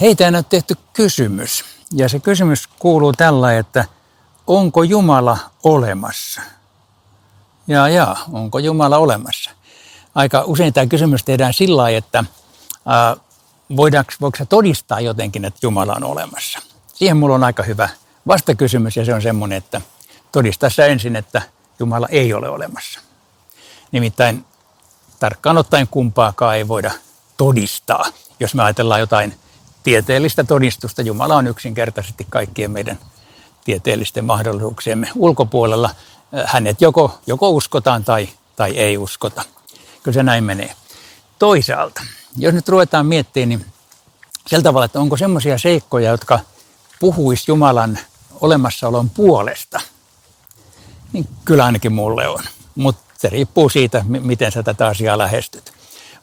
heitä on tehty kysymys. Ja se kysymys kuuluu tällä, että onko Jumala olemassa? Ja ja, onko Jumala olemassa? Aika usein tämä kysymys tehdään sillä lailla, että ää, voidaanko, voiko se todistaa jotenkin, että Jumala on olemassa? Siihen mulla on aika hyvä vastakysymys ja se on semmoinen, että todistaa sä ensin, että Jumala ei ole olemassa. Nimittäin tarkkaan ottaen kumpaakaan ei voida todistaa. Jos me ajatellaan jotain tieteellistä todistusta, Jumala on yksinkertaisesti kaikkien meidän tieteellisten mahdollisuuksiemme ulkopuolella. Hänet joko, joko uskotaan tai, tai ei uskota. Kyllä se näin menee. Toisaalta, jos nyt ruvetaan miettimään, niin sillä tavalla, että onko semmoisia seikkoja, jotka puhuisi Jumalan olemassaolon puolesta, niin kyllä ainakin mulle on. Mutta se riippuu siitä, miten sä tätä asiaa lähestyt.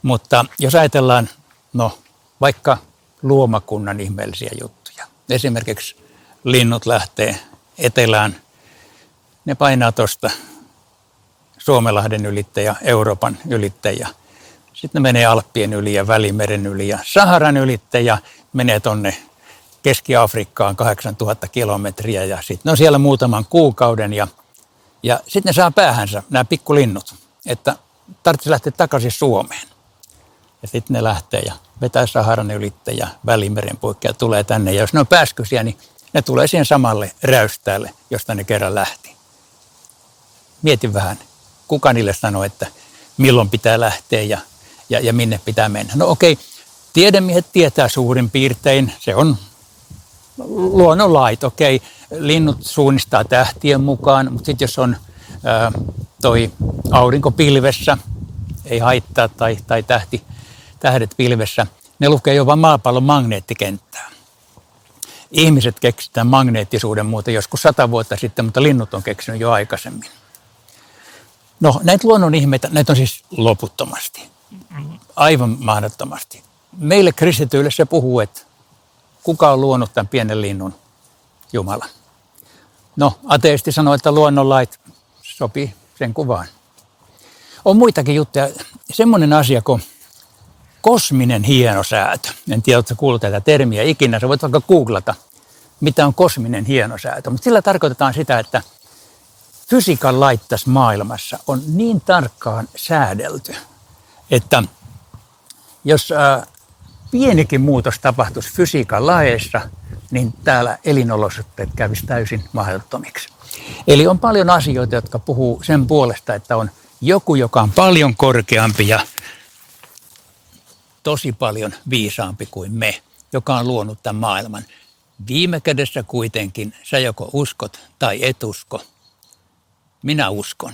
Mutta jos ajatellaan, no vaikka luomakunnan ihmeellisiä juttuja. Esimerkiksi linnut lähtee etelään, ne painaa tuosta Suomelahden ylittäjä, Euroopan ylittäjä. Sitten ne menee Alppien yli ja Välimeren yli ja Saharan ylittäjä menee tonne Keski-Afrikkaan 8000 kilometriä ja sitten ne on siellä muutaman kuukauden ja, ja sitten ne saa päähänsä, nämä pikkulinnut, että tarvitsisi lähteä takaisin Suomeen. Ja sitten ne lähtee ja vetää Saharan ylittäjä Välimeren poikki ja tulee tänne. Ja jos ne on pääskysiä, niin ne tulee siihen samalle räystäälle, josta ne kerran lähti. Mieti vähän, kuka niille sanoo, että milloin pitää lähteä ja, ja, ja minne pitää mennä. No okei, tiedemiehet tietää suurin piirtein, se on luonnonlait, okei, linnut suunnistaa tähtien mukaan, mutta sitten jos on ää, toi aurinko pilvessä, ei haittaa, tai, tai tähti, tähdet pilvessä, ne lukee jopa maapallon magneettikenttää. Ihmiset keksitään magneettisuuden muuten joskus sata vuotta sitten, mutta linnut on keksinyt jo aikaisemmin. No näitä luonnon ihmeitä, näitä on siis loputtomasti. Aivan mahdottomasti. Meille kristityille se puhuu, että kuka on luonut tämän pienen linnun? Jumala. No, ateisti sanoo, että luonnonlait sopii sen kuvaan. On muitakin juttuja. Semmoinen asia kuin kosminen hienosäätö. En tiedä, oletko kuullut tätä termiä ikinä. Sä voit vaikka googlata, mitä on kosminen hienosäätö. Mutta sillä tarkoitetaan sitä, että fysiikan lait tässä maailmassa on niin tarkkaan säädelty, että jos ää, pienikin muutos tapahtuisi fysiikan laeissa, niin täällä elinolosuhteet kävisi täysin mahdottomiksi. Eli on paljon asioita, jotka puhuu sen puolesta, että on joku, joka on paljon korkeampi ja tosi paljon viisaampi kuin me, joka on luonut tämän maailman. Viime kädessä kuitenkin sä joko uskot tai et usko. Minä uskon.